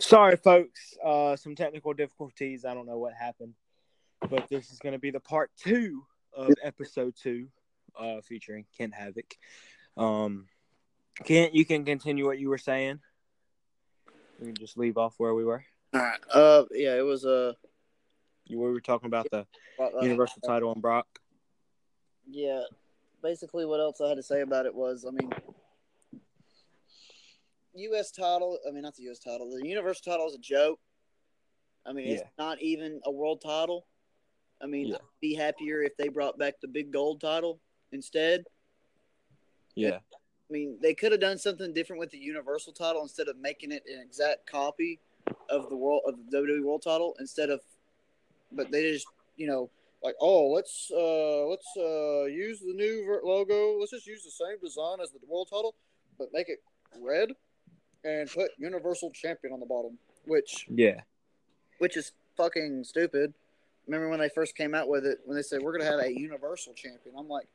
Sorry, folks. Uh, some technical difficulties. I don't know what happened, but this is going to be the part two of episode two, uh, featuring Kent Havoc. Um, Kent, you can continue what you were saying. We can just leave off where we were. All right. Uh, yeah, it was uh, we were talking about the uh, Universal title on Brock. Yeah, basically, what else I had to say about it was, I mean, U.S. title. I mean, not the U.S. title. The Universal title is a joke. I mean, it's Yeah. not even a world title. I mean, Yeah. I'd be happier if they brought back the big gold title instead. Yeah, I mean, they could have done something different with the Universal title instead of making it an exact copy of the world of the WWE World title. Instead of, but they just you know like oh let's uh let's uh use the new ver- logo. Let's just use the same design as the world title, but make it red and put Universal Champion on the bottom, which yeah, which is fucking stupid. Remember when they first came out with it when they said we're gonna have a Universal Champion? I'm like,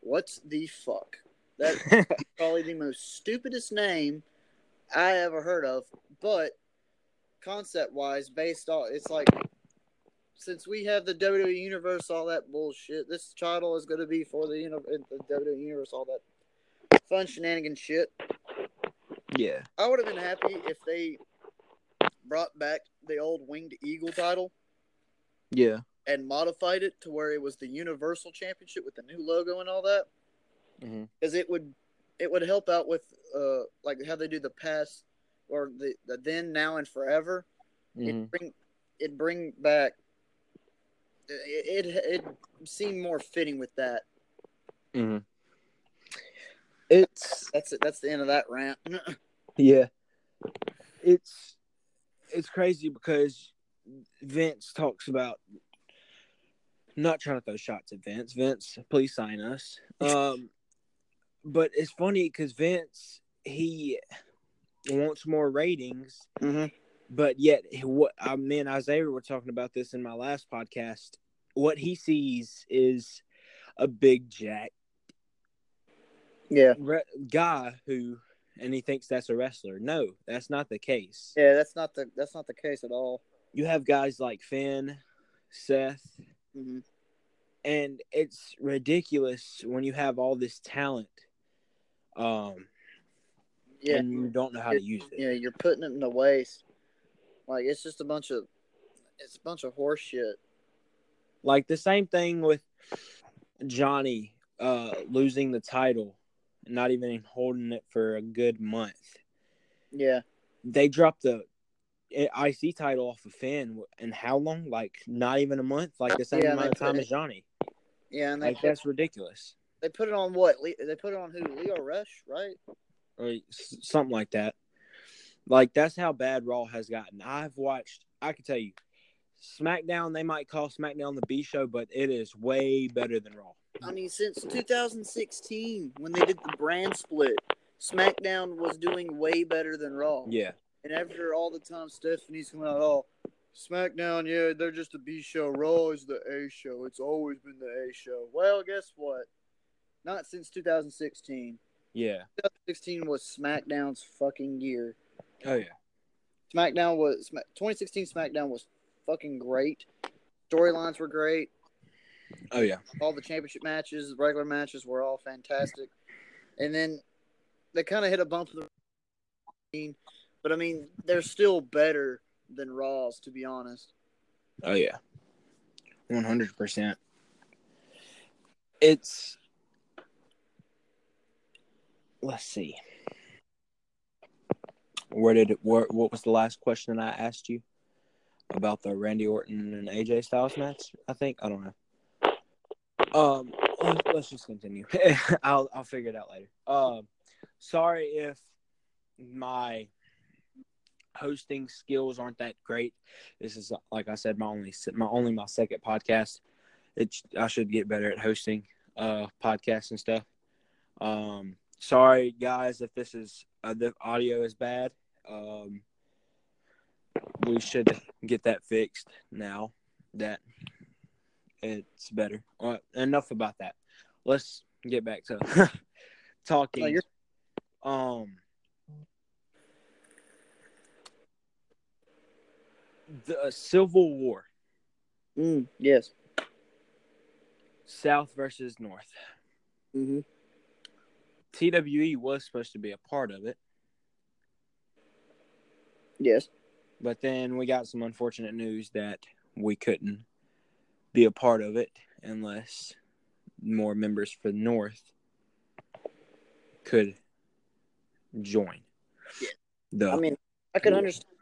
what's the fuck? That's probably the most stupidest name I ever heard of. But concept wise, based on it's like since we have the WWE Universe, all that bullshit, this title is going to be for the, the WWE Universe, all that fun shenanigan shit. Yeah, I would have been happy if they brought back the old Winged Eagle title. Yeah, and modified it to where it was the Universal Championship with the new logo and all that. because it would it would help out with uh like how they do the past or the, the then now and forever. Hmm it bring it bring back it, it it seemed more fitting with that. Mm-hmm. It's that's it. That's the end of that rant Yeah. It's it's crazy because Vince talks about not trying to throw shots at Vince. Vince, please sign us. Um but it's funny because Vince he wants more ratings, mm-hmm. but yet what I mean Isaiah were talking about this in my last podcast. What he sees is a big jack yeah re- guy who and he thinks that's a wrestler. No, that's not the case. yeah that's not the that's not the case at all you have guys like Finn, Seth, mm-hmm. and it's ridiculous when you have all this talent, um, yeah and you don't know how to use it. yeah you're putting it in the waste like it's just a bunch of it's a bunch of horse shit Like the same thing with Johnny uh, losing the title, not even holding it for a good month. yeah They dropped the IC title off of Finn and how long? Like not even a month. Like the same Yeah, amount of time as Johnny. yeah and they Like put, that's ridiculous. they put it on what they put it on who Lio Rush right or something like that. Like that's how bad Raw has gotten. I've watched. I can tell you, SmackDown. They might call SmackDown the B show, but it is way better than Raw. I mean, since 2016, when they did the brand split, SmackDown was doing way better than Raw. Yeah, And after all the time Stephanie's coming out, oh, SmackDown, yeah, they're just a B show. Raw is the A show. It's always been the A show. Well, guess what? Not since 2016. yeah, 2016 was SmackDown's fucking year. oh yeah, SmackDown was 2016 SmackDown was fucking great. Storylines were great. Oh yeah, all the championship matches, regular matches were all fantastic. And then they kind of hit a bump in the road. but I mean, they're still better than Raws, to be honest. oh yeah, one hundred percent. It's let's see. Where did it? Where, what was the last question I asked you about the Randy Orton and AJ Styles match? I think I don't know. Um, let's, let's just continue. I'll I'll figure it out later. Um, sorry if my hosting skills aren't that great. This is like I said, my only my only my second podcast. It I should get better at hosting uh podcasts and stuff. Um, sorry guys if this is uh, the audio is bad. Um, we should get that fixed now that it's better. All right, enough about that. Let's get back to talking. Um, the uh, Civil War, Mm, yes. South versus North. Mm-hmm. TWE was supposed to be a part of it, Yes. but then we got some unfortunate news that we couldn't be a part of it unless more members for the North could join. Yeah. The, I mean, I could Yeah. understand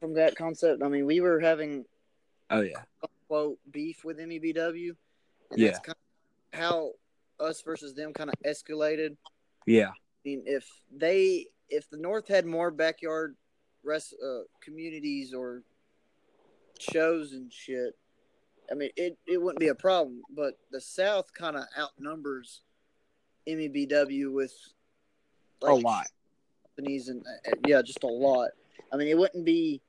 from that concept. I mean, we were having oh yeah, quote beef with MEBW. And Yeah. That's kind of how us versus them kind of escalated. yeah, I mean, if they, if the North had more backyard rest uh, communities or shows and shit, I mean, it, it wouldn't be a problem. But the South kind of outnumbers MEBW with a lot. companies and uh, yeah, just a lot. I mean, it wouldn't be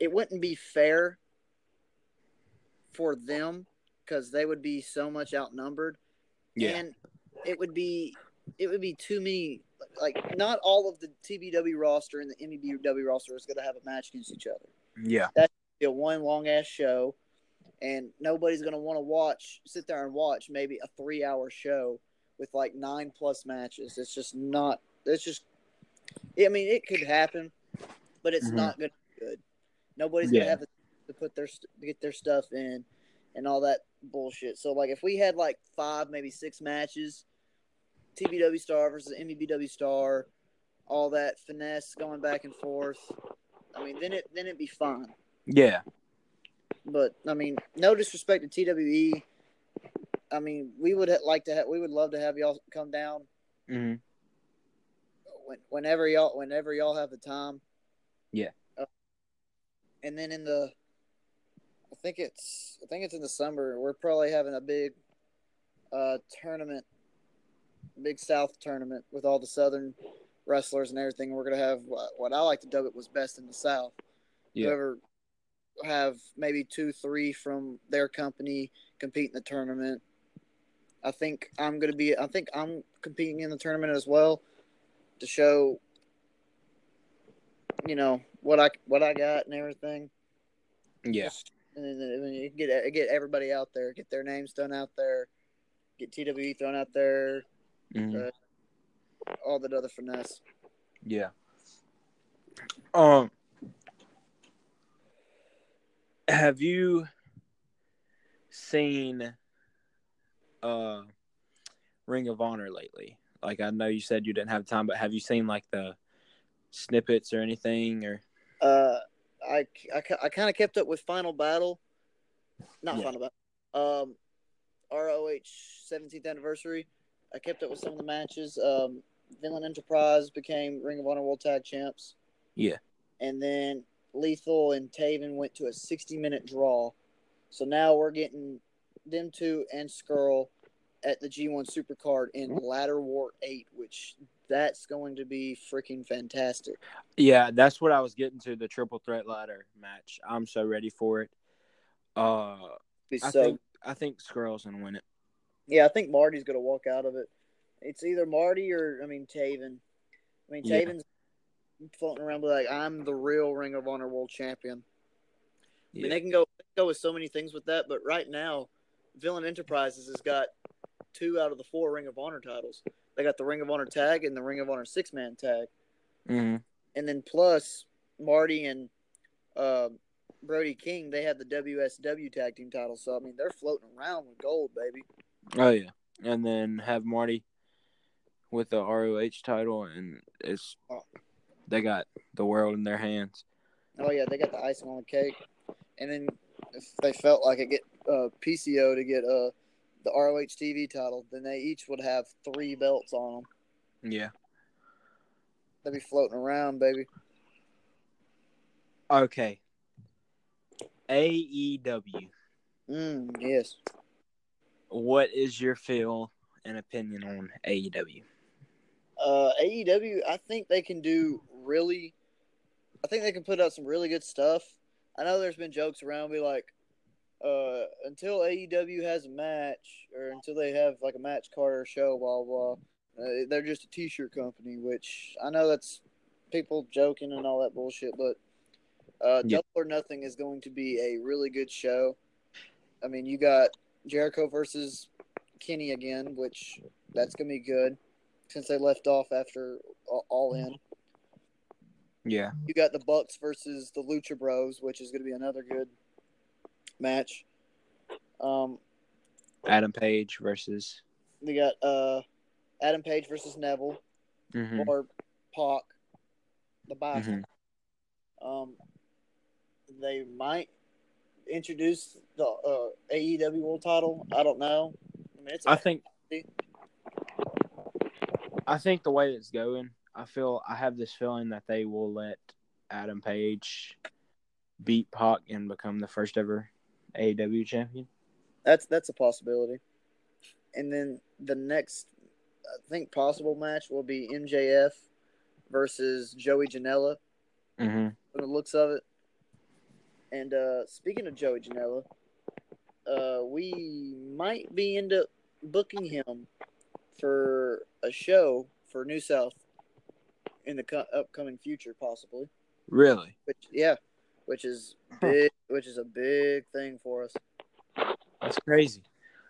it wouldn't be fair for them because they would be so much outnumbered, Yeah, and it would be it would be too many. Like, not all of the TBW roster and the MEBW roster is going to have a match against each other. yeah, Be a one long ass show, and nobody's going to want to watch, sit there and watch maybe a three hour show with like nine plus matches. It's just not. It's just. I mean, it could happen, but it's Mhm. not going to be good. Nobody's Yeah. going to have to put their st- get their stuff in, and all that bullshit. So like, if we had like five, maybe six matches, TBW Star versus mbw Star, all that finesse going back and forth. I mean, then it then it'd be fine. yeah, But I mean, no disrespect to TWE. I mean, we would like to have, we would love to have y'all come down hmm when, whenever y'all whenever y'all have the time. Yeah. Uh, and then in the, I think it's I think it's in the summer. We're probably having a big, uh, tournament, big South tournament with all the Southern wrestlers and everything. We're gonna have what, what I like to dub it was best in the South. Yeah. Whoever have maybe two, three from their company compete in the tournament. I think I'm gonna be. I think I'm competing in the tournament as well to show, you know, what I what I got and everything. yeah, And then you get get everybody out there, get their names thrown out there, get TWE thrown out there, mhm, all that other finesse. yeah. Um, have you seen uh Ring of Honor lately? Like, I know you said you didn't have time, but have you seen like the snippets or anything? Or Uh, I I, I kind of kept up with Final Battle, not Yeah. Final Battle. Um, ROH 17th anniversary. I kept up with some of the matches. Um, Villain Enterprise became Ring of Honor World Tag Champs. Yeah. And then Lethal and Taven went to a 60 minute draw. So now we're getting them two and Scurll at the G1 Supercard in Ladder War 8, which that's going to be freaking fantastic. yeah, that's what I was getting to the triple threat ladder match. I'm so ready for it. Uh, Be I think I think Scurll's gonna win it. Yeah, I think Marty's going to walk out of it. It's either Marty or I mean Taven. I mean. Taven's floating around like I'm the real Ring of Honor World Champion. I mean they can go go with so many things with that, but right now, Villain Enterprises has got two out of the four Ring of Honor titles. They got the Ring of Honor tag and the Ring of Honor six man tag, hmm and then plus Marty and uh, Brody King they have the WSW tag team title. So I mean they're floating around with gold, baby. Oh yeah, and then have Marty with the ROH title, and it's they got the world in their hands. Oh yeah, they got the icing on the cake, and then if they felt like it get uh, PCO to get uh, the ROH TV title, then they each would have three belts on them. Yeah. They'd be floating around, baby. Okay. AEW. Mm, yes. What is your feel and opinion on AEW? Uh, AEW, I think they can do really. I think they can put out some really good stuff. I know there's been jokes around, be like, uh, until AEW has a match or until they have like a match card or show, blah blah. Uh, they're just a T-shirt company, which I know that's people joking and all that bullshit, but Uh, Yeah. Double or Nothing is going to be a really good show. I mean, you got Jericho versus Kenny again, which that's going to be good since they left off after All- All In. Yeah. You got the Bucks versus the Lucha Bros, which is going to be another good match. Um, Adam Page versus. we got uh, Adam Page versus Neville Mhm. or Pac, the Bison. Mhm. Um, they might introduce the uh, AEW World Title. I don't know. I mean, I think. I think the way it's going, I feel I have this feeling that they will let Adam Page beat Pac and become the first ever AEW champion. that's that's a possibility. And then the next, I think, possible match will be MJF versus Joey Janela. Mm-hmm. From the looks of it. And uh, speaking of Joey Janela, uh, we might be into booking him for a show for New South in the co- upcoming future, possibly. Really? Which, yeah, which is big, which is a big thing for us. That's crazy.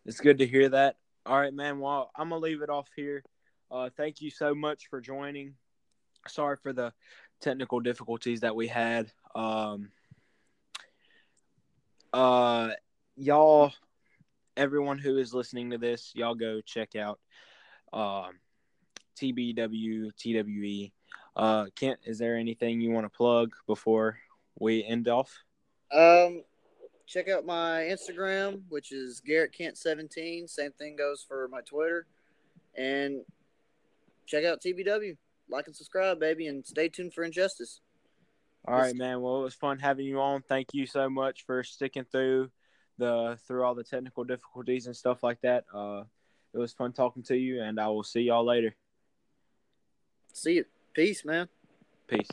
It's good to hear that. All right, man. Well, I'm gonna leave it off here. Uh, thank you so much for joining. Sorry for the technical difficulties that we had. Um, uh, y'all, everyone who is listening to this, y'all go check out um, TBW TWE. Uh, Kent, is there anything you want to plug before we end off? Um, check out my Instagram, which is Garrett Kent seventeen. Same thing goes for my Twitter, and check out TBW. Like and subscribe, baby, and stay tuned for Injustice. All right, man. Well, it was fun having you on. Thank you so much for sticking through the through all the technical difficulties and stuff like that. Uh, it was fun talking to you, and I will see y'all later. See you. Peace, man. Peace.